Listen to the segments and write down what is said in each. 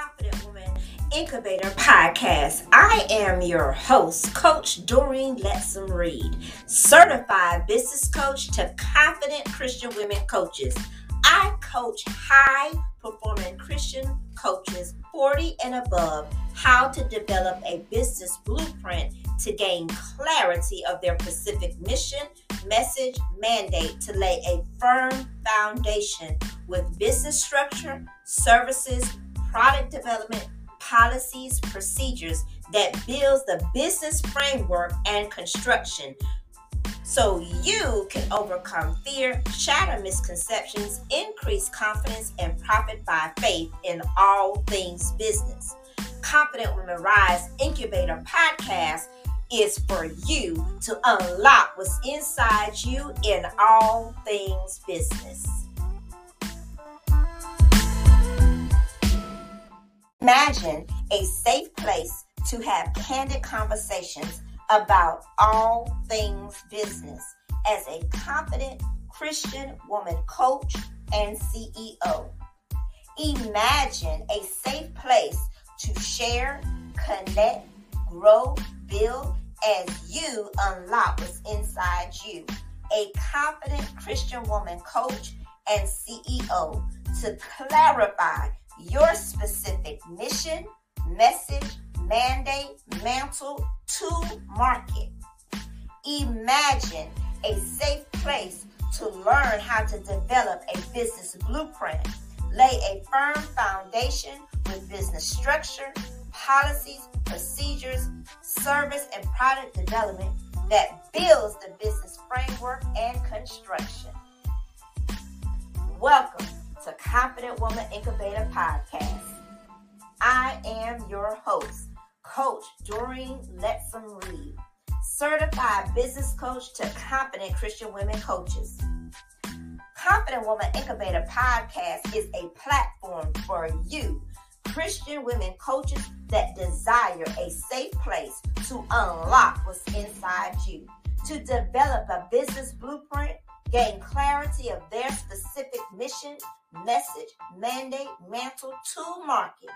Confident Woman Incubator Podcast. I am your host, Coach Doreen Lettsome Reid, certified business coach to confident Christian women coaches. I coach high performing Christian coaches 40 and above how to develop a business blueprint to gain clarity of their specific mission, message, mandate to lay a firm foundation with business structure, services, product development, policies, procedures that builds the business framework and construction so you can overcome fear, shatter misconceptions, increase confidence, and profit by faith in all things business. Confident Women Rise Incubator podcast is for you to unlock what's inside you in all things business. Imagine a safe place to have candid conversations about all things business as a confident Christian woman coach and CEO. Imagine a safe place to share, connect, grow, build as you unlock what's inside you. A confident Christian woman coach and CEO to clarify your specific mission, message, mandate, mantle to market. Imagine a safe place to learn how to develop a business blueprint, lay a firm foundation with business structure, policies, procedures, service, and product development that builds the business framework and construction. Welcome to Confident Woman Incubator Podcast. I am your host, Coach Doreen Lettsome Reid, certified business coach to confident Christian women coaches. Confident Woman Incubator Podcast is a platform for you, Christian women coaches that desire a safe place to unlock what's inside you, to develop a business blueprint, gain clarity of their specific mission, message, mandate, mantle to market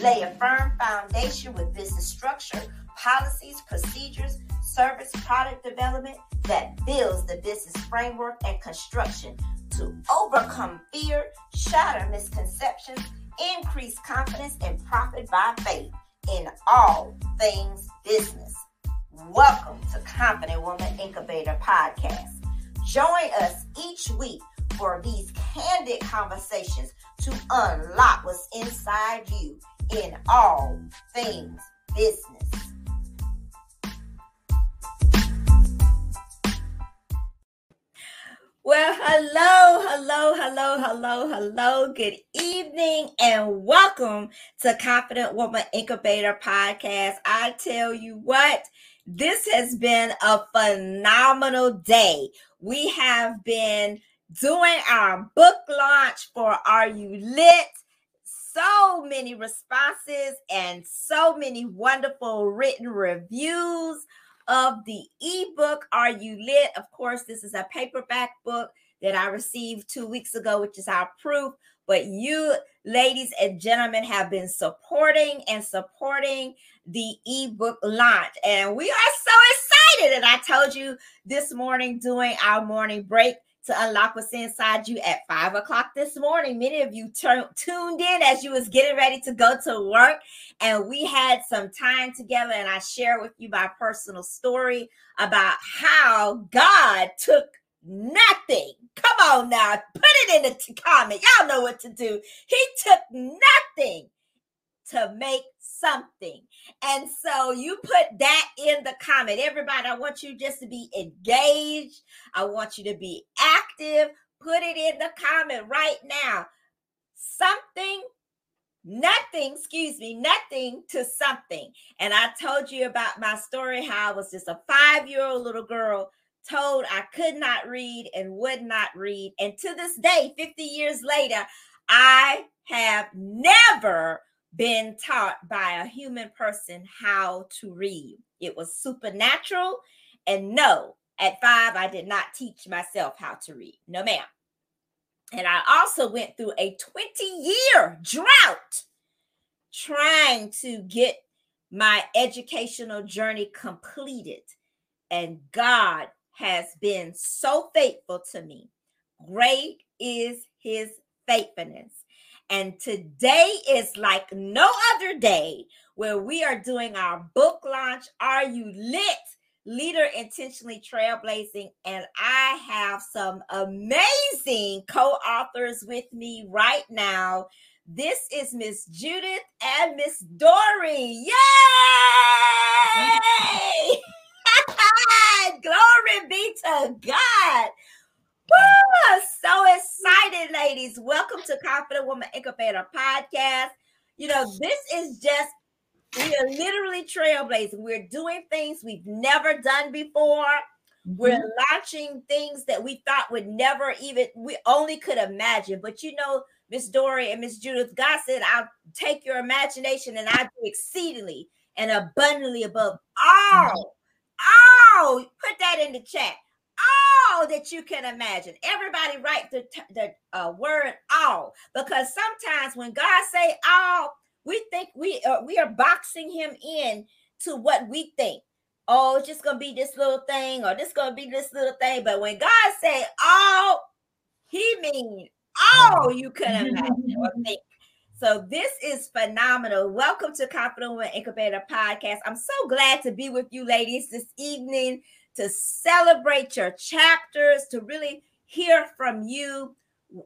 Lay a firm foundation with business structure, policies, procedures, service, product development that builds the business framework and construction to overcome fear, shatter misconceptions, increase confidence, and profit by faith in all things business. Welcome to Confident Woman Incubator Podcast. Join us each week for these candid conversations to unlock what's inside you in all things business. Well, hello, hello, hello, hello, hello. Good evening and welcome to Confident Woman Incubator Podcast. I tell you what, this has been a phenomenal day. We have been doing our book launch for Are You Lit? so many responses and so many wonderful written reviews of the ebook Are You Lit? Of course, this is a paperback book that I received two weeks ago, which is our proof. But you, ladies and gentlemen, have been supporting and supporting the ebook launch. And we are so excited. And I told you this morning during our morning break to unlock what's inside you at five o'clock this morning. Many of you t- tuned in as you was getting ready to go to work, and we had some time together. And I share with you my personal story about how God took nothing. Come on now, put it in the comment. Y'all know what to do. He took nothing to make something. And so you put that in the comment. Everybody, I want you just to be engaged. I want you to be active. Put it in the comment right now. Something, nothing, excuse me, nothing to something. And I told you about my story how I was just a five year old little girl told I could not read and would not read. And to this day, 50 years later, I have never been taught by a human person how to read. It was supernatural. And no, at five, I did not teach myself how to read. No, ma'am. And I also went through a 20 year drought trying to get my educational journey completed. And God has been so faithful to me. Great is his faithfulness. And today is like no other day where we are doing our book launch. Are you lit? Leader Intentionally Trailblazing. And I have some amazing co authors with me right now. This is Miss Judith and Miss Dory. Yay! Glory be to God. Woo! So excited, ladies. Welcome to Confident Woman Incubator Podcast. You know, this is just, we are literally trailblazing. We're doing things we've never done before. Mm-hmm. We're launching things that we thought would never even, we only could imagine. But you know, Miss Dory and Miss Judith, God said, I'll take your imagination and I do exceedingly and abundantly above all, all, put that in the chat all that you can imagine. Everybody write the, the uh, word all because sometimes when God say all, we think we are, uh, we are boxing him in to what we think. Oh, it's just gonna be this little thing, or this gonna be this little thing. But when God say all, He means all you can imagine or think. So this is phenomenal. Welcome to Confident Woman Incubator Podcast. I'm so glad to be with you, ladies, this evening to celebrate your chapters, to really hear from you.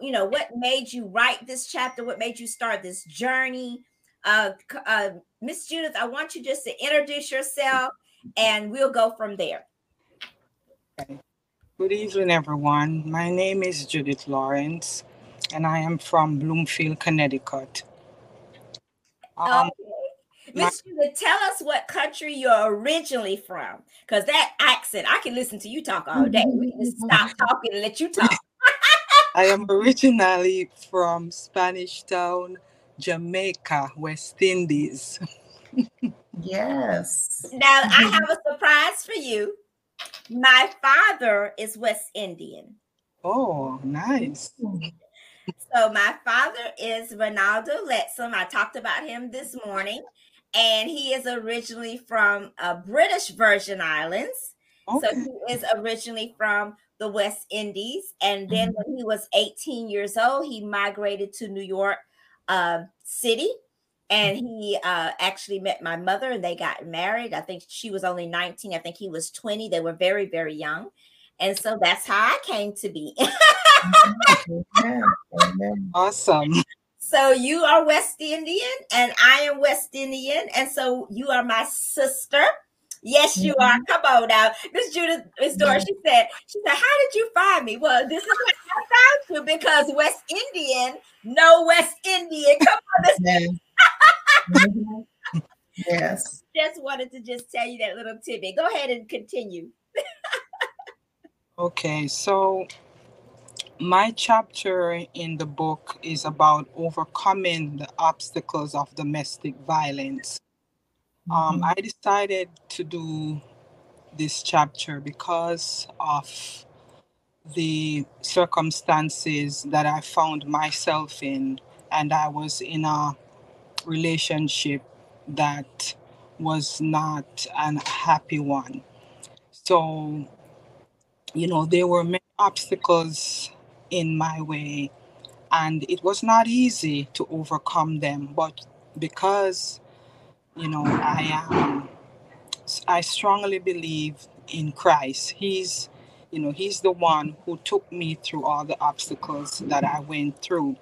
You know, what made you write this chapter? What made you start this journey? Uh, uh, Miss Judith, I want you just to introduce yourself and we'll go from there. Okay. Good evening, everyone. My name is Judith Lawrence, and I am from Bloomfield, Connecticut. Um, okay. Miss Sheila, tell us what country you're originally from, because that accent, I can listen to you talk all day. We can just mm-hmm. stop talking and let you talk. I am originally from Spanish Town, Jamaica, West Indies. yes. Now I mm-hmm. have a surprise for you. My father is West Indian. Oh, nice. So my father is Ronaldo Lettsome. I talked about him this morning and he is originally from uh, British Virgin Islands. Okay. So he is originally from the West Indies. And then mm-hmm. when he was 18 years old, he migrated to New York uh, City. And mm-hmm. he uh, actually met my mother and they got married. I think she was only 19. I think he was 20. They were very, very young. And so that's how I came to be. awesome. So you are West Indian and I am West Indian. And so you are my sister. Yes, you are. Mm-hmm. Come on now. Miss Judith Miss Dora, she said, she said, How did you find me? Well, this is what I found you because West Indian, no West Indian. Come on, this yes. mm-hmm. yes. Just wanted to just tell you that little tidbit. Go ahead and continue. okay, so my chapter in the book is about overcoming the obstacles of domestic violence. Um, mm-hmm. I decided to do this chapter because of the circumstances that I found myself in, and I was in a relationship that was not an happy one. So, you know, there were many obstacles in my way. And it was not easy to overcome them, but because, you know, I am, I strongly believe in Christ. He's, you know, He's the one who took me through all the obstacles that I went through.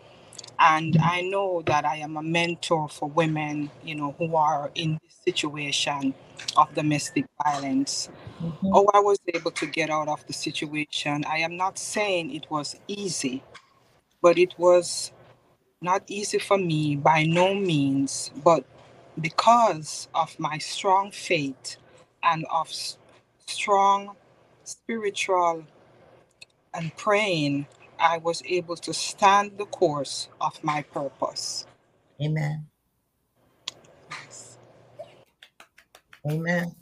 And I know that I am a mentor for women, you know, who are in this situation of domestic violence. Mm-hmm. Oh, I was able to get out of the situation. I am not saying it was easy, but it was not easy for me by no means. But because of my strong faith and of strong spiritual and praying, I was able to stand the course of my purpose. Amen. Amen.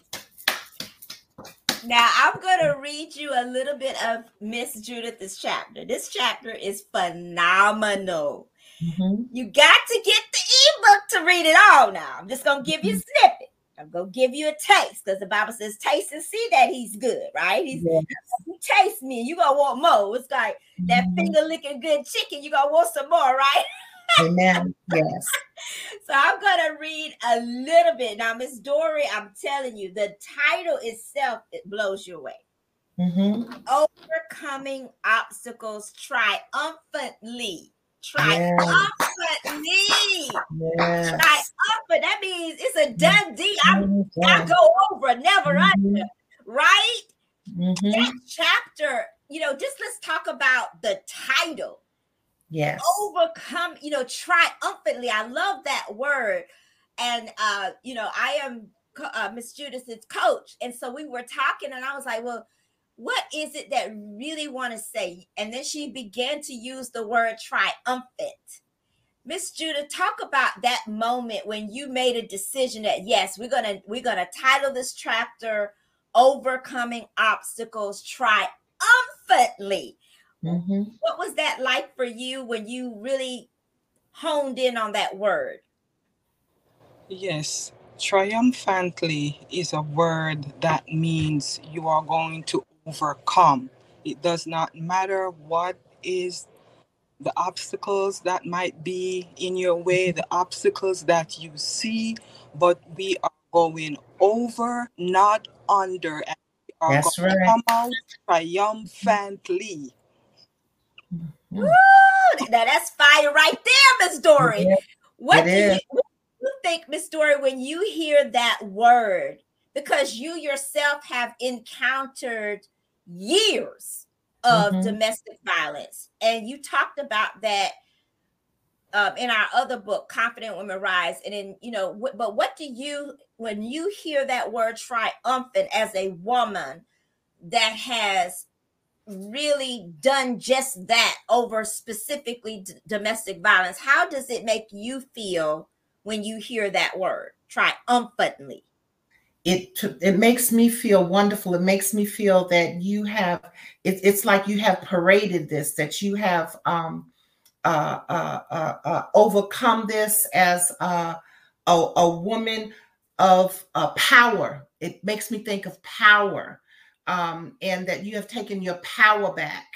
Now I'm going to read you a little bit of Miss Judith's chapter. This chapter is phenomenal. Mm-hmm. You got to get the ebook to read it all now. I'm just going to give you a mm-hmm. snippet. I'm going to give you a taste because the Bible says, taste and see that he's good, right? He's yes. you taste me, you're going to want more. It's like mm-hmm. that finger licking good chicken, you're going to want some more, right? Amen. Yes. so I'm going to read a little bit. Now, Miss Dory, I'm telling you, the title itself, it blows you away. Mm-hmm. Overcoming obstacles triumphantly. Triumphantly. Yes. Triumphant. That means it's a done deal. I, I go over, never mm-hmm. under. Right? Mm-hmm. That chapter, you know, just let's talk about the title. Yes. Overcome, you know, triumphantly. I love that word. And uh, you know, I am uh, Miss Judith's coach. And so we were talking, and I was like, well, what is it that really want to say? And then she began to use the word triumphant. Miss Judah, talk about that moment when you made a decision that yes, we're gonna we're gonna title this chapter "Overcoming Obstacles Triumphantly." Mm-hmm. What was that like for you when you really honed in on that word? Yes, triumphantly is a word that means you are going to overcome. It does not matter what is the obstacles that might be in your way, the obstacles that you see, but we are going over, not under, and we are That's going right. to come out triumphantly. Woo! Now that's fire right there, Miss Dory. What do, you, what do you think, Miss Dory, when you hear that word? Because you yourself have encountered years of mm-hmm. domestic violence. And you talked about that um, in our other book, Confident Women Rise. And in, you know, w- but what do you, when you hear that word triumphant as a woman that has really done just that over specifically d- domestic violence, how does it make you feel when you hear that word triumphantly? it it makes me feel wonderful. It makes me feel that you have it, it's like you have paraded this, that you have um, uh, uh, uh, uh overcome this as a, a woman of uh, power. It makes me think of power, um, and that you have taken your power back.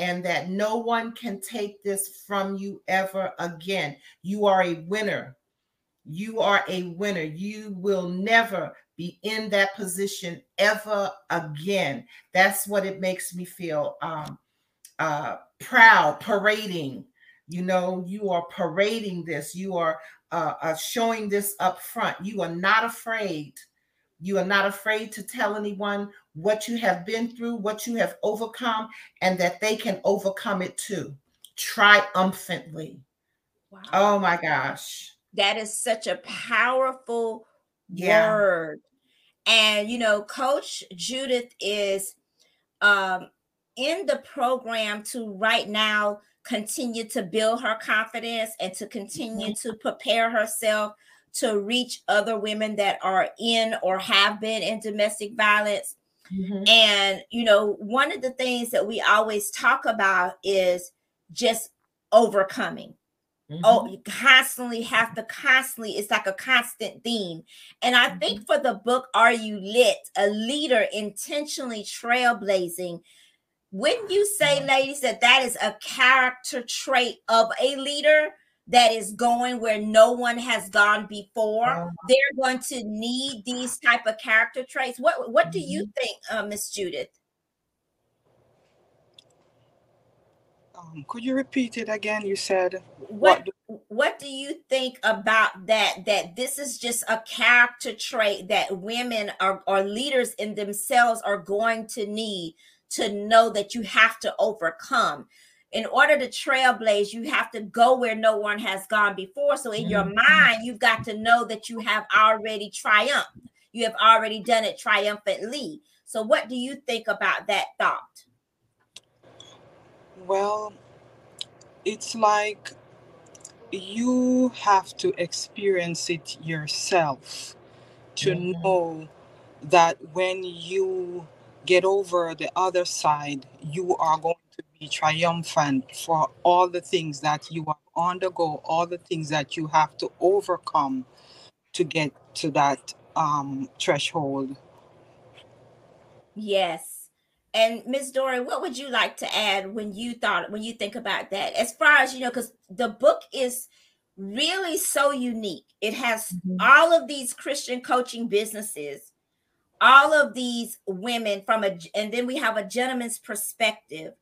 And that no one can take this from you ever again. You are a winner. You are a winner. You will never be in that position ever again. That's what it makes me feel um, uh, proud, parading. You know, you are parading this. You are uh, uh, showing this up front. You are not afraid. You are not afraid to tell anyone what you have been through, what you have overcome, and that they can overcome it too, triumphantly. Wow. Oh my gosh. That is such a powerful yeah. word. And, you know, Coach Judith is um, in the program to right now continue to build her confidence and to continue to prepare herself to reach other women that are in or have been in domestic violence. Mm-hmm. And, you know, one of the things that we always talk about is just overcoming. Mm-hmm. Oh, you constantly have to constantly, it's like a constant theme. And I mm-hmm. think for the book, Are You Lit? A leader intentionally trailblazing. Wouldn't you say, mm-hmm. ladies, that that is a character trait of a leader that is going where no one has gone before? Uh-huh. They're going to need these type of character traits. What What do you mm-hmm. think, uh, Miss Judith? Um, could you repeat it again? You said what? What do, what do you think about that? That this is just a character trait that women are or leaders in themselves are going to need to know that you have to overcome. In order to trailblaze, you have to go where no one has gone before. So in your mm-hmm. mind, you've got to know that you have already triumphed. You have already done it triumphantly. So, what do you think about that thought? Well, it's like you have to experience it yourself to mm-hmm. know that when you get over the other side, you are going be triumphant for all the things that you are undergo all the things that you have to overcome to get to that um, threshold. Yes. And Miss Dory, what would you like to add when you thought when you think about that? As far as you know, because the book is really so unique. It has mm-hmm. all of these Christian coaching businesses, all of these women from a, and then we have a gentleman's perspective.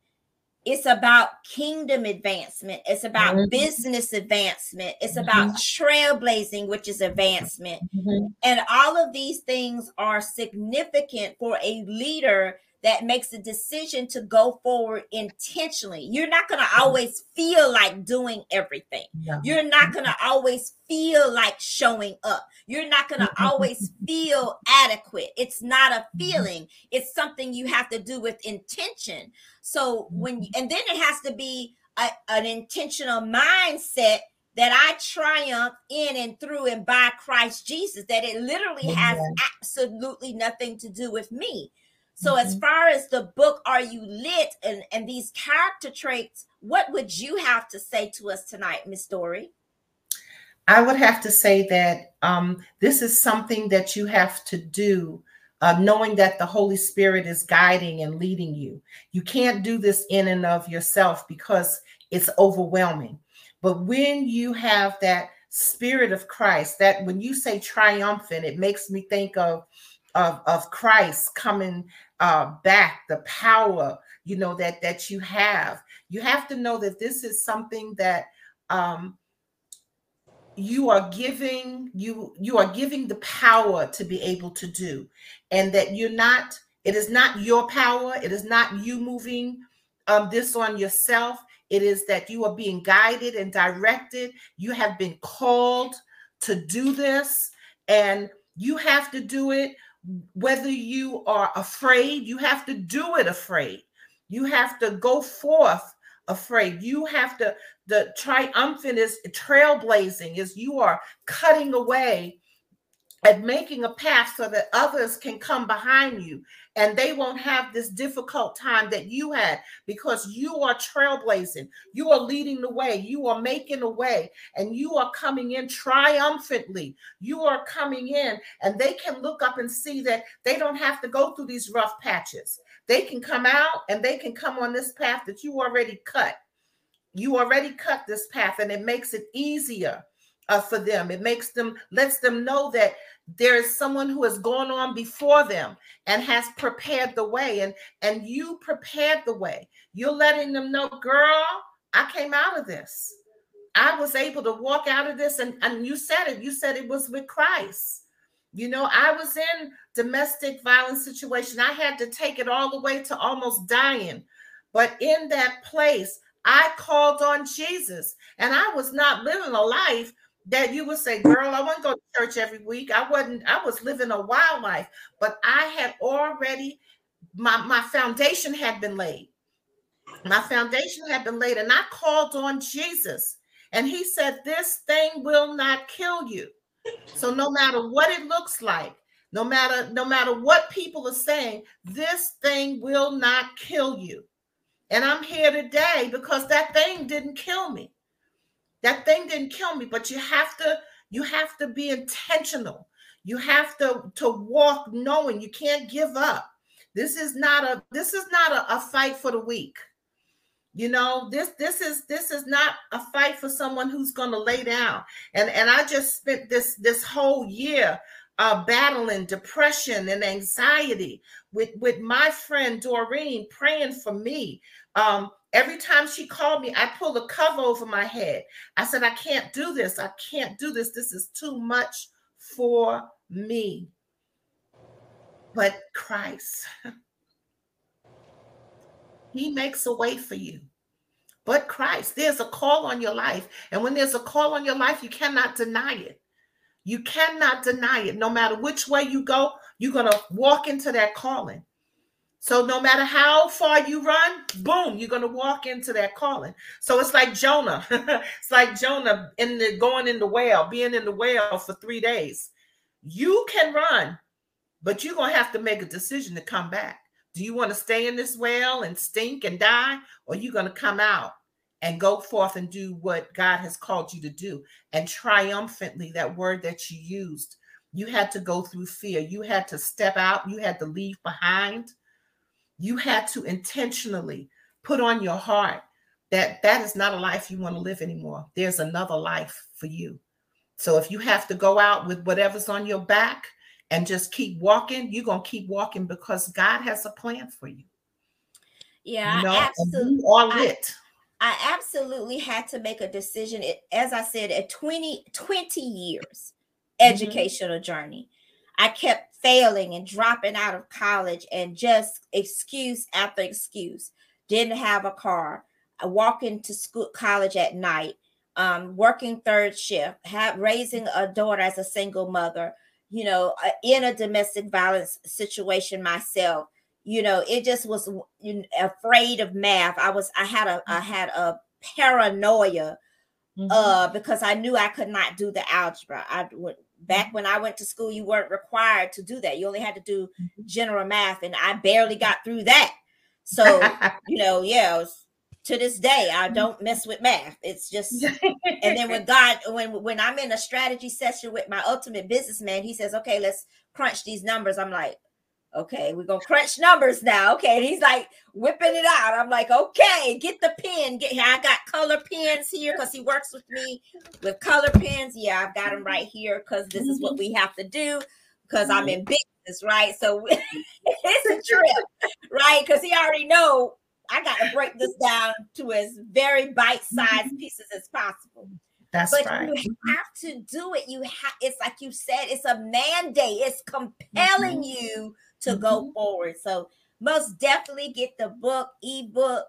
It's about kingdom advancement. It's about mm-hmm. business advancement. It's mm-hmm. about trailblazing, which is advancement. Mm-hmm. And all of these things are significant for a leader that makes a decision to go forward intentionally. You're not going to always feel like doing everything. Yeah. You're not going to always feel like showing up. You're not going to always feel adequate. It's not a mm-hmm. feeling, it's something you have to do with intention. So, when, mm-hmm. and then it has to be a, an intentional mindset that I triumph in and through and by Christ Jesus, that it literally has absolutely nothing to do with me. So, mm-hmm. as far as the book, Are You Lit? and, and these character traits, what would you have to say to us tonight, Miss Dory? I would have to say that um, this is something that you have to do, uh, knowing that the Holy Spirit is guiding and leading you. You can't do this in and of yourself because it's overwhelming. But when you have that Spirit of Christ, that when you say triumphant, it makes me think of of, of Christ coming uh, back, the power, you know, that that you have. You have to know that this is something that um, you are giving you you are giving the power to be able to do, and that you're not. It is not your power. It is not you moving um, this on yourself. It is that you are being guided and directed. You have been called to do this, and you have to do it whether you are afraid, you have to do it afraid. You have to go forth afraid. You have to, the triumphant is trailblazing, is you are cutting away and making a path so that others can come behind you and they won't have this difficult time that you had because you are trailblazing. You are leading the way. You are making a way and you are coming in triumphantly. You are coming in and they can look up and see that they don't have to go through these rough patches. They can come out and they can come on this path that you already cut. You already cut this path and it makes it easier uh, for them. It makes them, lets them know that there is someone who has gone on before them and has prepared the way and and you prepared the way. You're letting them know girl i came out of this. I was able to walk out of this and, and you said it. You said it was with christ. You know i was in domestic violence situation. I had to take it all the way to almost dying. But in that place i called on jesus and i was not living a life that you would say, girl, I wouldn't go to church every week. I wasn't, I was living a wild life, but I had already, my, my foundation had been laid. My foundation had been laid, and I called on Jesus. And he said, This thing will not kill you. So no matter what it looks like, no matter no matter what people are saying, this thing will not kill you. And I'm here today because that thing didn't kill me. That thing didn't kill me, but you have to you have to be intentional. You have to to walk knowing you can't give up. This is not a this is not a, a fight for the weak. You know, this this is this is not a fight for someone who's going to lay down. And and I just spent this this whole year uh, battling depression and anxiety with with my friend Doreen praying for me. Um, Every time she called me, I pulled a cover over my head. I said, I can't do this. I can't do this. This is too much for me. But Christ, He makes a way for you. But Christ, there's a call on your life. And when there's a call on your life, you cannot deny it. You cannot deny it. No matter which way you go, you're going to walk into that calling. So no matter how far you run, boom, you're gonna walk into that calling. So it's like Jonah. it's like Jonah in the going in the whale, being in the whale for three days. You can run, but you're gonna have to make a decision to come back. Do you want to stay in this whale and stink and die, or you gonna come out and go forth and do what God has called you to do. And triumphantly, that word that you used, you had to go through fear. You had to step out. You had to leave behind. You had to intentionally put on your heart that that is not a life you want to live anymore. There's another life for you. So if you have to go out with whatever's on your back and just keep walking, you're going to keep walking because God has a plan for you. Yeah, you know? absolutely. All lit. I, I absolutely had to make a decision. It, as I said, at 20, 20 years mm-hmm. educational journey, I kept failing and dropping out of college and just excuse after excuse. Didn't have a car. I walk into school college at night, um, working third shift, have raising a daughter as a single mother, you know, uh, in a domestic violence situation myself. You know, it just was afraid of math. I was, I had a, I had a paranoia mm-hmm. uh, because I knew I could not do the algebra. I would back when I went to school, you weren't required to do that. You only had to do mm-hmm. general math, and I barely got through that. So, you know, yeah, was, to this day i mm-hmm. don't mess with math it's just and then when god when when i'm in a strategy session with my ultimate businessman he says okay let's crunch these numbers i'm like okay we're gonna crunch numbers now okay and he's like whipping it out i'm like okay get the pen get here i got color pens here because he works with me with color pens yeah i've got them right here because this is what mm-hmm. we have to do because i'm in business right so it's a trip right because he already know I got to break this down to as very bite-sized mm-hmm. pieces as possible. That's but right. you have to do it. You have it's like you said, it's a mandate, it's compelling mm-hmm. you to mm-hmm. go forward. So most definitely get the book, ebook,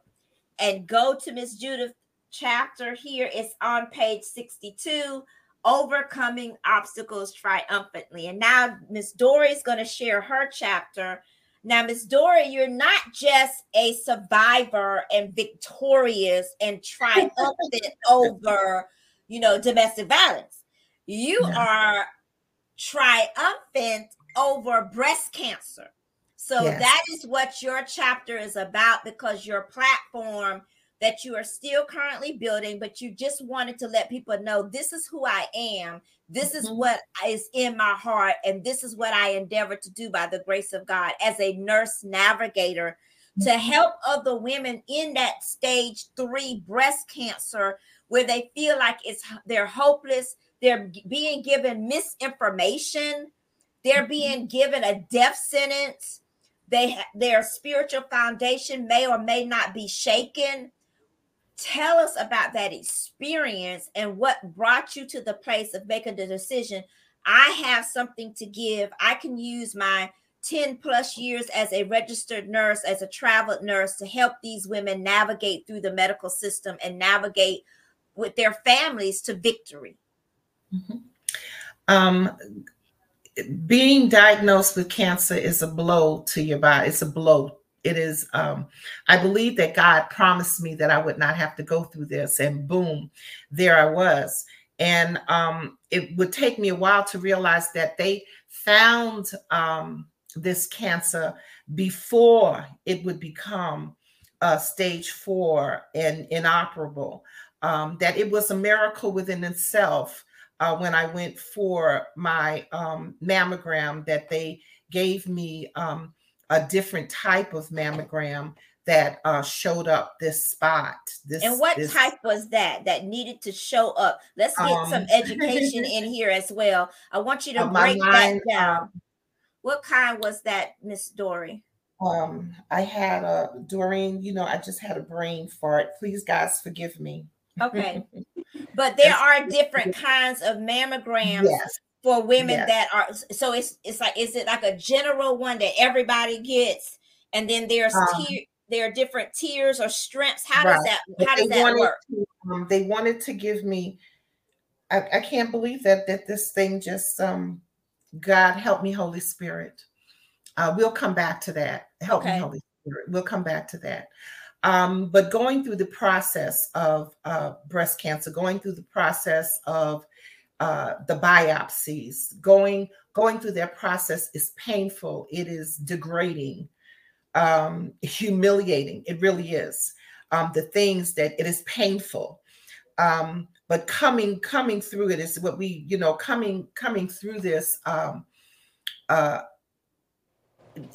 and go to Miss Judith chapter here. It's on page 62 overcoming obstacles triumphantly. And now Miss Dory is going to share her chapter now, Miss Dory, you're not just a survivor and victorious and triumphant over, you know, domestic violence. You no. are triumphant over breast cancer. So yes. that is what your chapter is about because your platform that you are still currently building, but you just wanted to let people know this is who I am. This is mm-hmm. what is in my heart, and this is what I endeavor to do by the grace of God as a nurse navigator mm-hmm. to help other women in that stage three breast cancer where they feel like it's they're hopeless, they're being given misinformation, they're being given a death sentence. They their spiritual foundation may or may not be shaken tell us about that experience and what brought you to the place of making the decision i have something to give i can use my 10 plus years as a registered nurse as a traveled nurse to help these women navigate through the medical system and navigate with their families to victory mm-hmm. um, being diagnosed with cancer is a blow to your body. It's a blow. It is um, i believe that god promised me that i would not have to go through this and boom there i was. And um, it would take me a while to realize that they found um, this cancer before it would become uh, stage four and inoperable. Um, that it was a miracle within itself uh, when i went for my um, mammogram that they gave me um, a different type of mammogram that uh, showed up this spot. This and what this, type was that that needed to show up? Let's get um, some education in here as well. I want you to uh, break mind, that down. Um, what kind was that, Miss Dory? Um, I had a Doreen. You know, I just had a brain fart. Please, guys, forgive me. Okay, but there are different kinds of mammograms yes. for women yes. that are so it's it's like is it like a general one that everybody gets? And then there's um, tier, there are different tiers or strengths. How right. does that how does that work? to, um, they wanted to give me I, I can't believe that that this thing just um god help me holy spirit. Uh we'll come back to that. Help okay. me holy spirit. We'll come back to that um but going through the process of uh breast cancer going through the process of uh, the biopsies, going going through that process is painful. It is degrading, um, humiliating. It really is. um, the things that it is painful. Um, but coming coming through it is what we you know coming coming through this um, uh,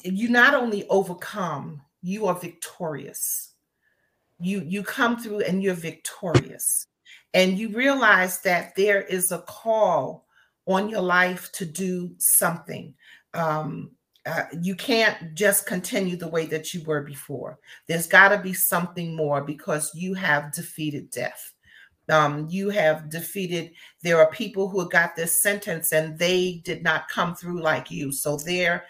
you not only overcome you are victorious you you come through and you're victorious. And you realize that there is a call on your life to do something. Um, uh, you can't just continue the way that you were before. There's got to be something more because you have defeated death. Um, you have defeated there are people who got this sentence and they did not come through like you. So there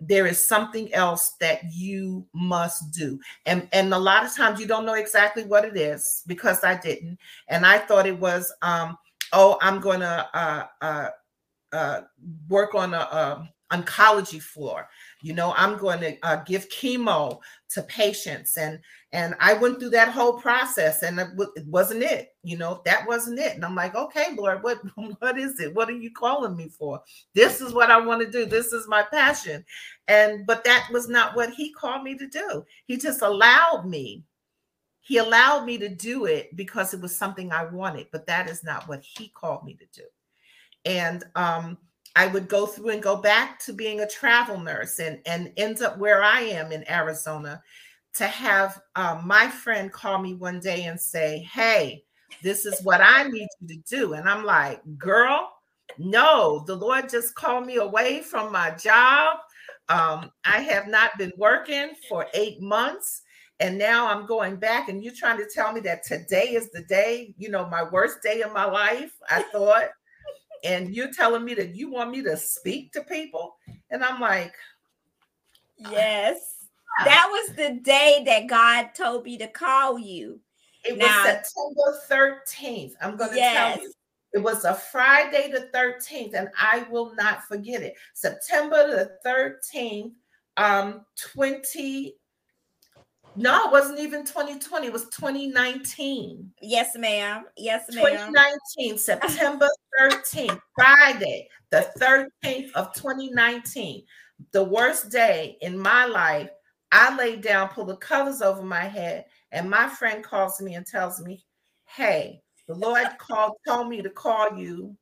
there is something else that you must do. And and a lot of times you don't know exactly what it is because i didn't. And i thought it was um oh i'm gonna uh uh uh work on a, a oncology floor. You know i'm going to uh, give chemo to patients and and i went through that whole process and it, it wasn't it you know that wasn't it and i'm like okay lord what what is it? What are you calling me for? This is what i want to do. This is my passion. And but that was not what he called me to do. He just allowed me he allowed me to do it because it was something i wanted but that is not what he called me to do. And um I would go through and go back to being a travel nurse and, and ends up where I am in Arizona to have um, my friend call me one day and say, Hey, this is what I need you to do. And I'm like, Girl, no, the Lord just called me away from my job. Um, I have not been working for eight months. And now I'm going back, and you're trying to tell me that today is the day, you know, my worst day of my life. I thought and you're telling me that you want me to speak to people? And i'm like yes. That was the day that god told me to call you. It now, was september 13th i'm going to yes. tell you. It was a friday the 13th and i will not forget it. September the 13th um 20 no, it wasn't even 2020. It was 2019. Yes, ma'am. Yes, ma'am. 2019, September 13th, Friday, the 13th of 2019. The worst day in my life. I lay down, pull the covers over my head, and my friend calls me and tells me, Hey, the Lord called, told me to call you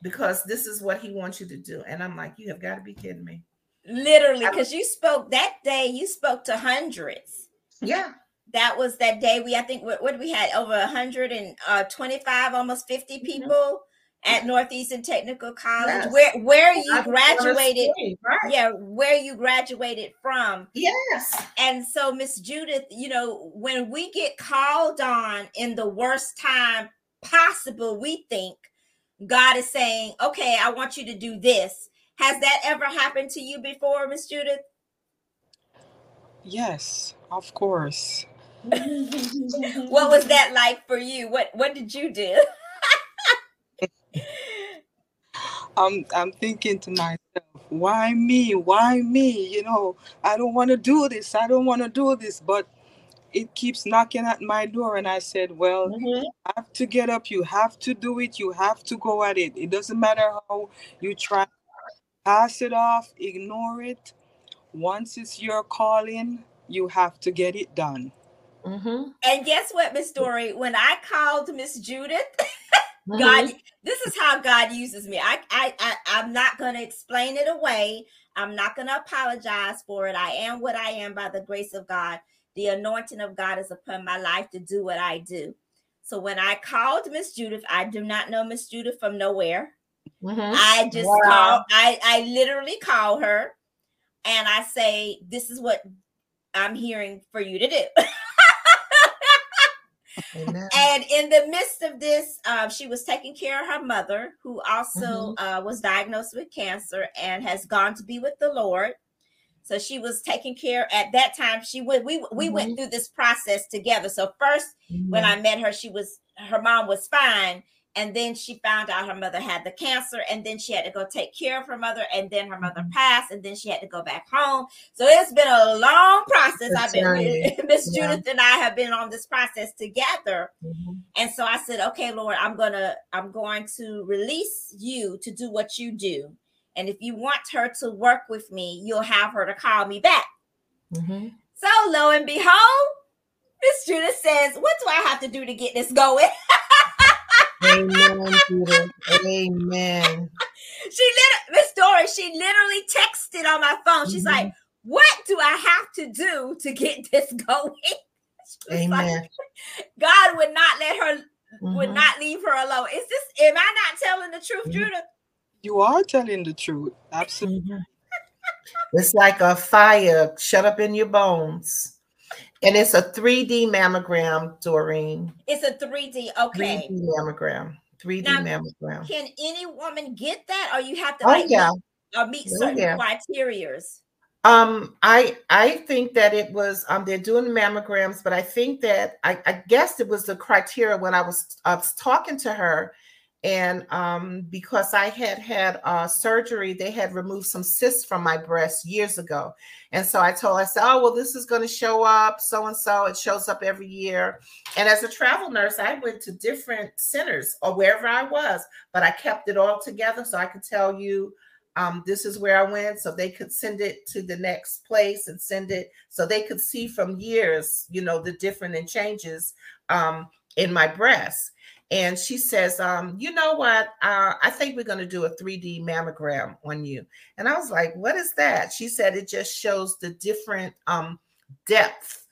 because this is what he wants you to do. And I'm like, You have got to be kidding me. Literally, because you spoke that day, you spoke to hundreds. Yeah. That was that day we I think what, what we had over 125 uh, almost 50 mm-hmm. people mm-hmm. at Northeastern Technical College yes. where where you graduated right. yeah where you graduated from yes and so Miss Judith you know when we get called on in the worst time possible we think God is saying okay I want you to do this has that ever happened to you before Miss Judith Yes, of course. what was that like for you? What what did you do? I'm I'm thinking to myself, why me? Why me? You know, I don't want to do this. I don't want to do this, but it keeps knocking at my door and I said, well, mm-hmm. you have to get up. You have to do it. You have to go at it. It doesn't matter how you try pass it off, ignore it once it's your calling, you have to get it done. Mm-hmm. And guess what, Miss Dory? When I called Miss Judith, mm-hmm. God, this is how God uses me. I, I, I I'm not going to explain it away. I'm not going to apologize for it. I am what I am by the grace of God. The anointing of God is upon my life to do what I do. So when I called Miss Judith, I do not know Miss Judith from nowhere. Mm-hmm. I just wow. call. I I literally call her and I say, This is what I'm hearing for you to do. and in the midst of this, uh, she was taking care of her mother, who also mm-hmm. uh, was diagnosed with cancer and has gone to be with the Lord. So she was taking care at that time. She went. We we mm-hmm. went through this process together. So 1st mm-hmm. when I met her, she was her mom was fine, and then she found out her mother had the cancer and then she had to go take care of her mother and then her mother mm-hmm. passed and then she had to go back home so it's been a long process i've been miss yeah. judith and i have been on this process together mm-hmm. and so i said okay lord i'm gonna i'm going to release you to do what you do and if you want her to work with me you'll have her to call me back mm-hmm. so lo and behold Miss Judith says, What do I have to do to get this going? Amen, Judith. Amen. she literally, Miss Dory, she literally texted on my phone. She's mm-hmm. like, What do I have to do to get this going? Amen. Like, God would not let her, mm-hmm. would not leave her alone. Is this, am I not telling the truth, mm-hmm. Judith? You are telling the truth. Absolutely. Mm-hmm. It's like a fire shut up in your bones. And it's a 3D mammogram, Doreen. It's a 3D, okay. 3D mammogram. 3D now, mammogram. Can any woman get that, or you have to oh, like yeah. meet, or meet oh, certain yeah. criterias? Um, I I think that it was um they're doing mammograms, but I think that I, I guess it was the criteria when I was I was talking to her and um, because I had had uh, surgery, they had removed some cysts from my breast years ago. And so I told, I said, oh, well, this is going to show up so and so. It shows up every year. And as a travel nurse, I went to different centers or wherever I was, but I kept it all together so I could tell you um, this is where I went. So they could send it to the next place and send it so they could see from years, you know, the different and changes um, in my breast and she says, um, you know what? Uh, I think we're going to do a 3D mammogram on you. And I was like, what is that? She said it just shows the different um, depth.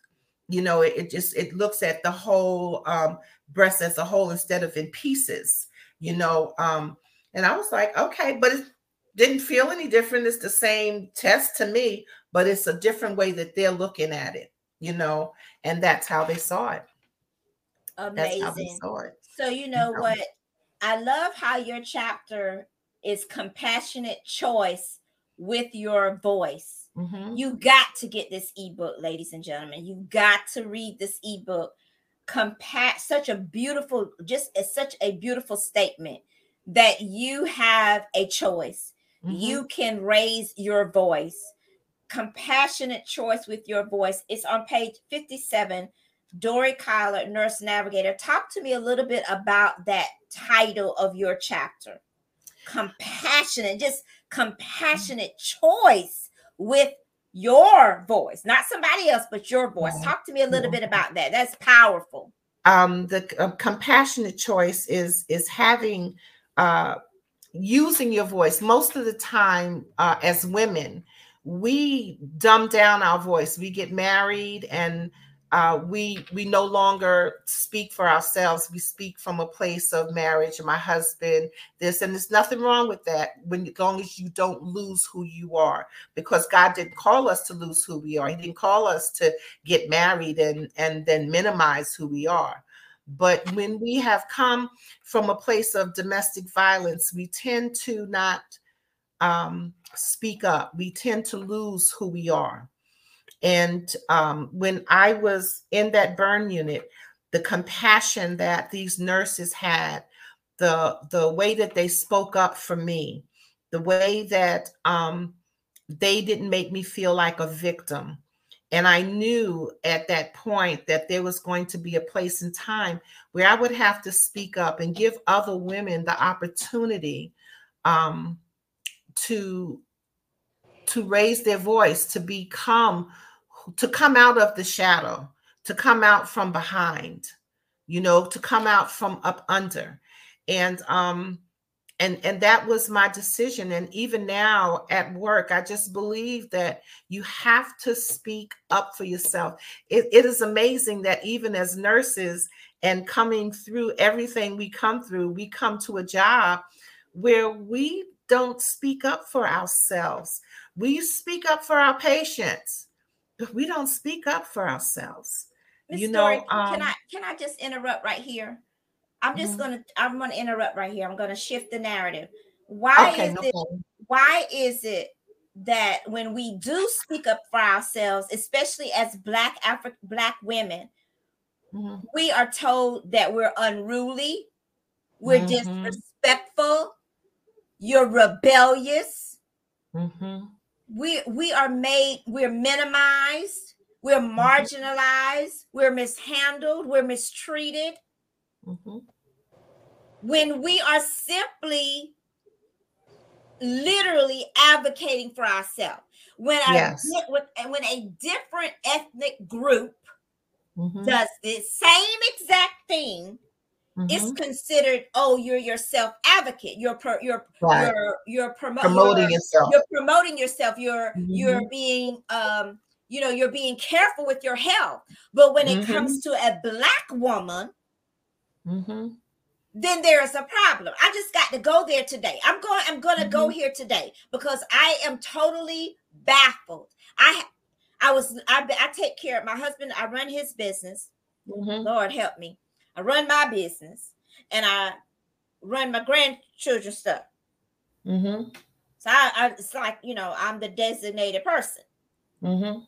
You know, it, it, just it looks at the whole um, breast as a whole instead of in pieces. You know, um, and I was like, okay, but it didn't feel any different. It's the same test to me, but it's a different way that they're looking at it. You know, and that's how they saw it. Amazing. So you know what? I love how your chapter is compassionate choice with your voice. Mm-hmm. You got to get this ebook, ladies and gentlemen. You got to read this ebook. Compa- such a beautiful, just it's such a beautiful statement that you have a choice. Mm-hmm. You can raise your voice. Compassionate choice with your voice. It's on page 57 Dory Kyler, Nurse Navigator. Talk to me a little bit about that title of your chapter. Compassionate, just compassionate choice with your voice, not somebody else, but your voice. Talk to me a little bit about that. That's powerful. Um, the uh, compassionate choice is is having uh, using your voice. Most of the time, uh, as women, we dumb down our voice. We get married and uh, we we no longer speak for ourselves. We speak from a place of marriage. My husband, this, and there's nothing wrong with that. When as long as you don't lose who you are, because God didn't call us to lose who we are. He didn't call us to get married and and then minimize who we are. But when we have come from a place of domestic violence, we tend to not um, speak up. We tend to lose who we are and um, when I was in that burn unit, the compassion that these nurses had, the the way that they spoke up for me, the way that um, they didn't make me feel like a victim. And I knew at that point that there was going to be a place and time where I would have to speak up and give other women the opportunity um, to to raise their voice, to become to come out of the shadow, to come out from behind, you know, to come out from up under. And um and and that was my decision. And even now at work i just believe that you have to speak up for yourself. It, it is amazing that even as nurses and coming through everything we come through we come to a job where we don't speak up for ourselves. We speak up for our patients we don't speak up for ourselves. Ms. You know, um, can I can I just interrupt right here? I'm just mm-hmm. gonna I'm gonna interrupt right here. I'm gonna shift the narrative. Why okay, is no it problem. why is it that when we do speak up for ourselves, especially as black African black women, mm-hmm. we are told that we're unruly, we're mm-hmm. disrespectful, you're rebellious. Mm-hmm we we are made we're minimized we're mm-hmm. marginalized we're mishandled we're mistreated mm-hmm. when we are simply literally advocating for ourselves when yes. a when a different ethnic group mm-hmm. does the same exact thing, mm-hmm. it's considered oh you're your self advocate. You're pro, you're right. you're you're promo- promoting you're, yourself. You're promoting yourself. You're mm-hmm. you're being um you know you're being careful with your health. But when it comes mm-hmm. to a black woman. Mm-hmm then there is a problem. I just got to go there today. I'm going. I'm going to mm-hmm. go here today because I am totally baffled. I I was I, I take care of my husband. I run his business. Mm-hmm. Lord help me. I run my business and I run my grandchildren's stuff. Mm-hmm. So I, I, it's like you know I'm the designated person. Mm-hmm.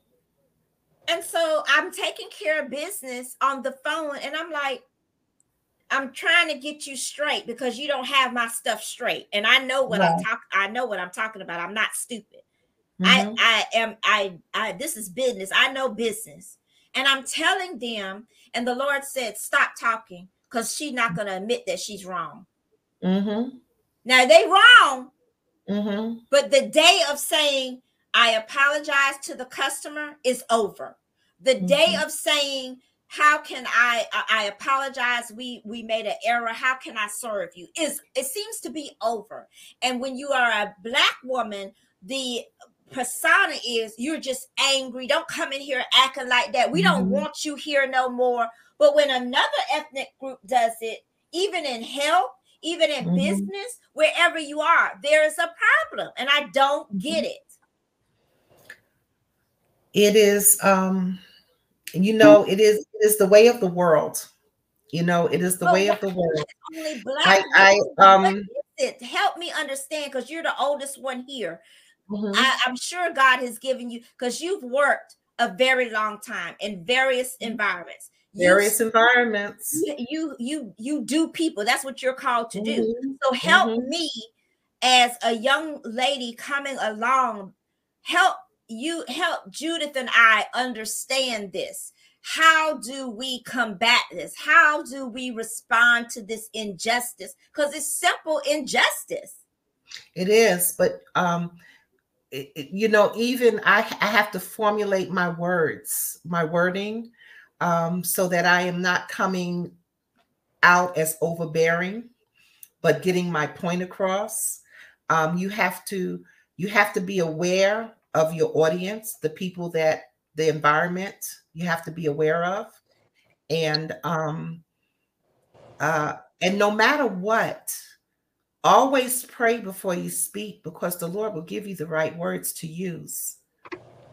And so I'm taking care of business on the phone, and I'm like, I'm trying to get you straight because you don't have my stuff straight. And I know what I'm talking I know what I'm talking about. I'm not stupid. Mm-hmm. I I am I I this is business. I know business. And I'm telling them and the Lord said stop talking cuz she's not going to admit that she's wrong. Mm-hmm. Now they wrong. Mm-hmm. But the day of saying I apologize to the customer is over. The day mm-hmm. of saying how can i i apologize we we made an error how can i serve you is it seems to be over and when you are a black woman the persona is you're just angry. Don't come in here acting like that. We don't mm-hmm. want you here no more. But when another ethnic group does it even in health even in mm-hmm. business wherever you are there is a problem and i don't mm-hmm. get it. It is um you know it is it is the way of the world. You know it is the but way of the world. Only I, I um it? Help me understand because you're the oldest one here mm-hmm. I, i'm sure god has given you because you've worked a very long time in various mm-hmm. environments various you, environments you you you do people that's what you're called to do mm-hmm. so help mm-hmm. me as a young lady coming along help you help Judith and I understand this. How do we combat this? How do we respond to this injustice? Because it's simple injustice. It is, but um, it, it, you know, even I, I have to formulate my words, my wording, um, so that I am not coming out as overbearing, but getting my point across. Um, you have to you have to be aware of your audience, the people that the environment you have to be aware of. And um uh and no matter what, always pray before you speak because the Lord will give you the right words to use.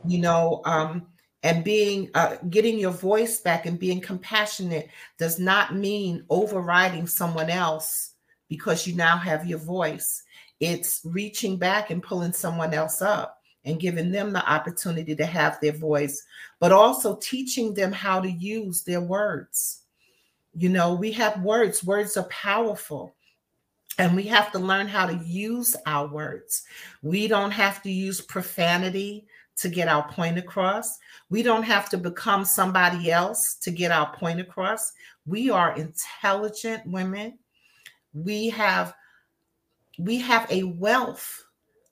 You know, um and being uh, getting your voice back and being compassionate does not mean overriding someone else because you now have your voice it's reaching back and pulling someone else up and giving them the opportunity to have their voice, but also teaching them how to use their words. You know, we have words, words are powerful. And we have to learn how to use our words. We don't have to use profanity to get our point across. We don't have to become somebody else to get our point across. We are intelligent women. We have we have a wealth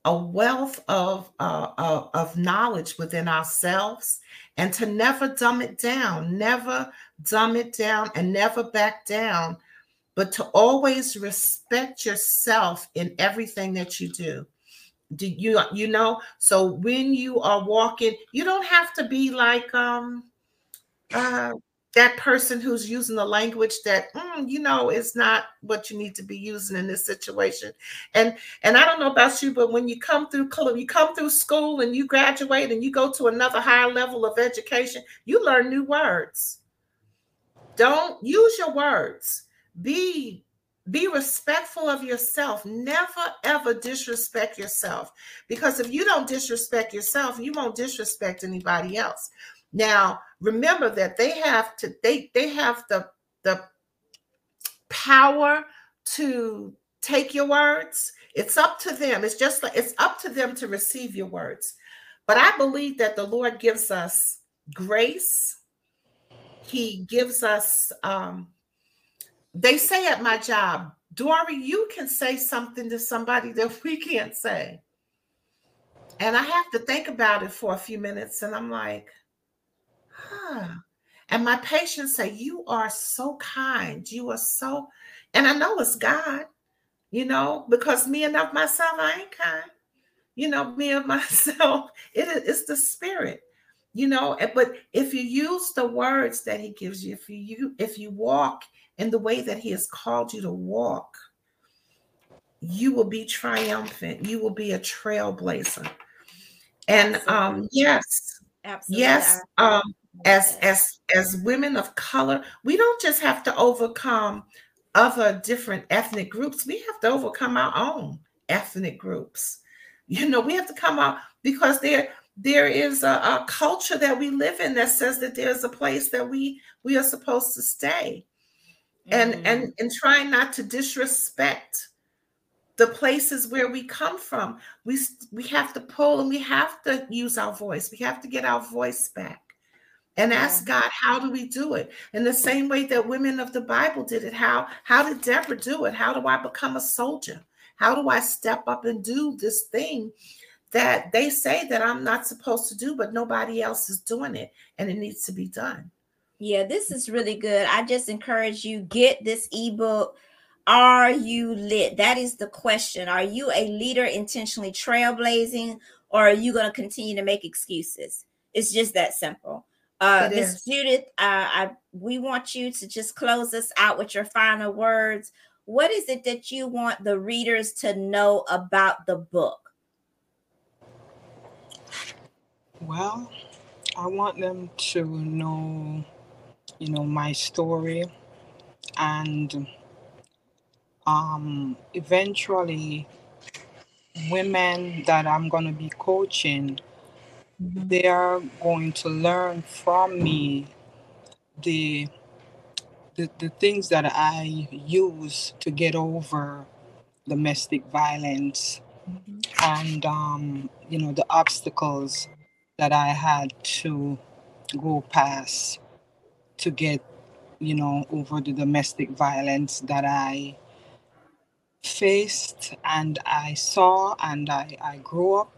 a wealth of, uh, of, of knowledge within ourselves and to never dumb it down, never dumb it down and never back down, but to always respect yourself in everything that you do. Do you you know? So when you are walking, you don't have to be like um uh that person who's using the language that mm, you know is not what you need to be using in this situation and and i don't know about you but when you come through you come through school and you graduate and you go to another higher level of education you learn new words don't use your words be be respectful of yourself never ever disrespect yourself because if you don't disrespect yourself you won't disrespect anybody else now, remember that they have to they they have the the power to take your words. It's up to them. It's just like it's up to them to receive your words. But I believe that the Lord gives us grace. He gives us um they say at my job, Dory, you can say something to somebody that we can't say. And I have to think about it for a few minutes and I'm like, huh. And my patients say, You are so kind. You are so, and I know it's God, you know, because me and of myself, I ain't kind. You know, me and myself, it is the spirit, you know. But if you use the words that he gives you, if you if you walk in the way that he has called you to walk, you will be triumphant. You will be a trailblazer. And um, yes, Absolutely. yes, um, as as as women of color, we don't just have to overcome other different ethnic groups. We have to overcome our own ethnic groups. You know, we have to come out because there there is a, a culture that we live in that says that there's a place that we we are supposed to stay, and mm. and and trying not to disrespect the places where we come from. We we have to pull and we have to use our voice. We have to get our voice back and ask God, how do we do it? In the same way that women of the Bible did it. How how did Deborah do it? How do I become a soldier? How do I step up and do this thing that they say that I'm not supposed to do, but nobody else is doing it and it needs to be done? Yeah, this is really good. I just encourage you get this ebook are you lit? That is the question. Are you a leader intentionally trailblazing, or are you going to continue to make excuses? It's just that simple. Uh, Miss Judith, uh, I, we want you to just close us out with your final words. What is it that you want the readers to know about the book? Well, I want them to know, you know, my story and um, eventually women that I'm going to be coaching, mm-hmm. they are going to learn from me the, the the things that I use to get over domestic violence mm-hmm. and um, you know the obstacles that I had to go past to get you know over the domestic violence that I faced and I saw and I, I grew up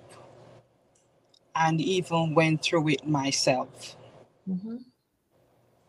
and even went through it myself. Mm-hmm.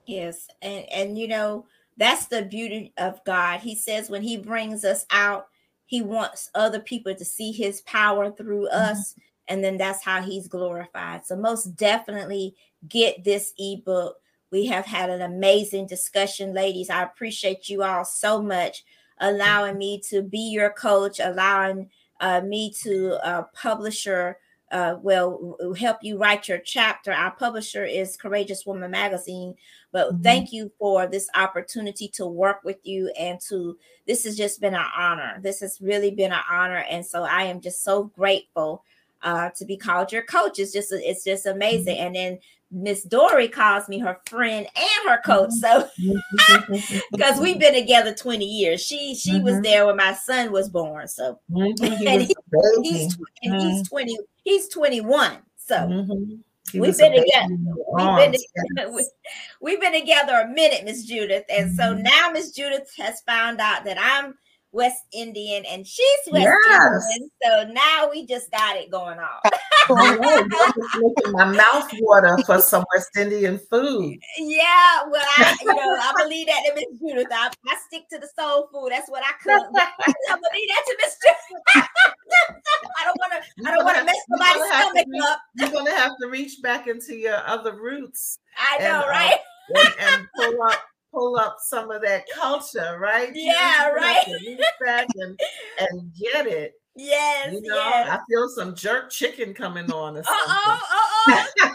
Yes, and and you know that's the beauty of God. He says when He brings us out, He wants other people to see His power through mm-hmm. us, and then that's how He's glorified. So most definitely get this ebook. We have had an amazing discussion, ladies. I appreciate you all so much allowing me to be your coach, allowing uh, me to uh, publisher uh, will help you write your chapter. Our publisher is Courageous Woman Magazine. But mm-hmm. thank you for this opportunity to work with you and to this has just been an honor. This has really been an honor, and so I am just so grateful uh, to be called your coach. It's just it's just amazing. Mm-hmm. And then Miss Dory calls me her friend and her coach. So because we've been together 20 years. She she mm-hmm. was there when my son was born. So mm-hmm. and he, he's, and mm-hmm. 20, he's 21. So mm-hmm. we've been together. We've been together. Yes. We've been together a minute, Miss Judith. And so mm-hmm. now Miss Judith has found out that I'm West Indian and she's West yes. Indian. So now we just got it going on. making my mouth water for some West Indian food. Yeah, well, I, you know, I believe that to Miss Judith. I, I, stick to the soul food. That's what I cook. I believe that to Miss Judith. I don't want to. I don't want to mess somebody's stomach reach, up. You're gonna have to reach back into your other roots. I know, and, uh, right? Uh, and, and pull up pull up some of that culture, right? Yeah, right. back and, and get it. Yes, you know, yes. I feel some jerk chicken coming on. Uh oh, uh oh.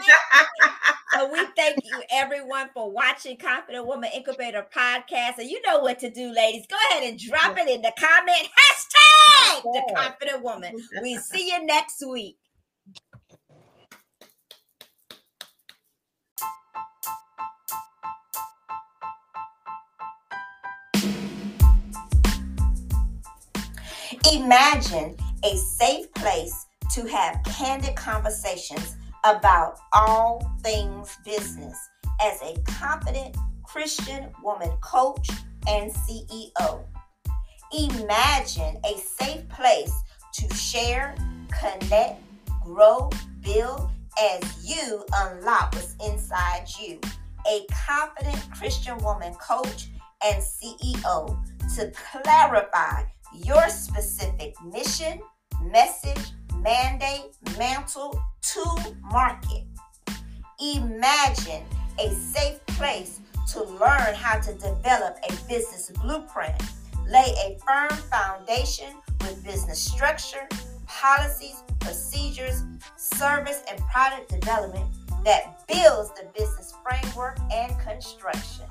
so we thank you everyone for watching Confident Woman Incubator podcast. And you know what to do, ladies. Go ahead and drop it in the comment hashtag the confident woman. We see you next week. Imagine a safe place to have candid conversations about all things business as a confident Christian woman coach and CEO. Imagine a safe place to share, connect, grow, build as you unlock what's inside you. a confident Christian woman coach and CEO to clarify your specific mission, message, mandate, mantle to market. Imagine a safe place to learn how to develop a business blueprint, lay a firm foundation with business structure, policies, procedures, service, and product development that builds the business framework and construction.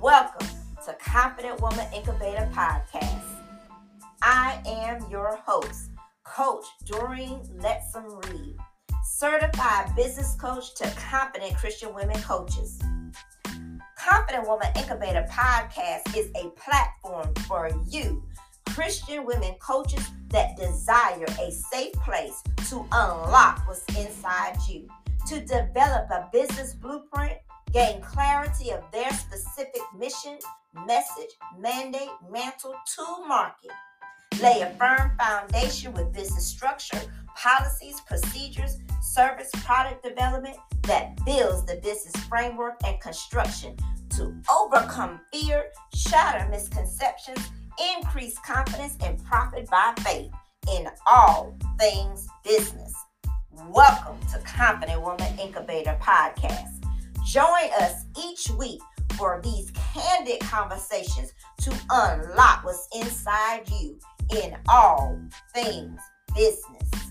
Welcome to Confident Woman Incubator Podcast. I am your host, Coach Doreen Lettsome Reid, certified business coach to confident Christian women coaches. Confident Woman Incubator Podcast is a platform for you, Christian women coaches that desire a safe place to unlock what's inside you, to develop a business blueprint, gain clarity of their specific mission, message, mandate, mantle to market. Lay a firm foundation with business structure, policies, procedures, service, product development that builds the business framework and construction to overcome fear, shatter misconceptions, increase confidence, and profit by faith in all things business. Welcome to Confident Woman Incubator Podcast. Join us each week for these candid conversations to unlock what's inside you in all things business.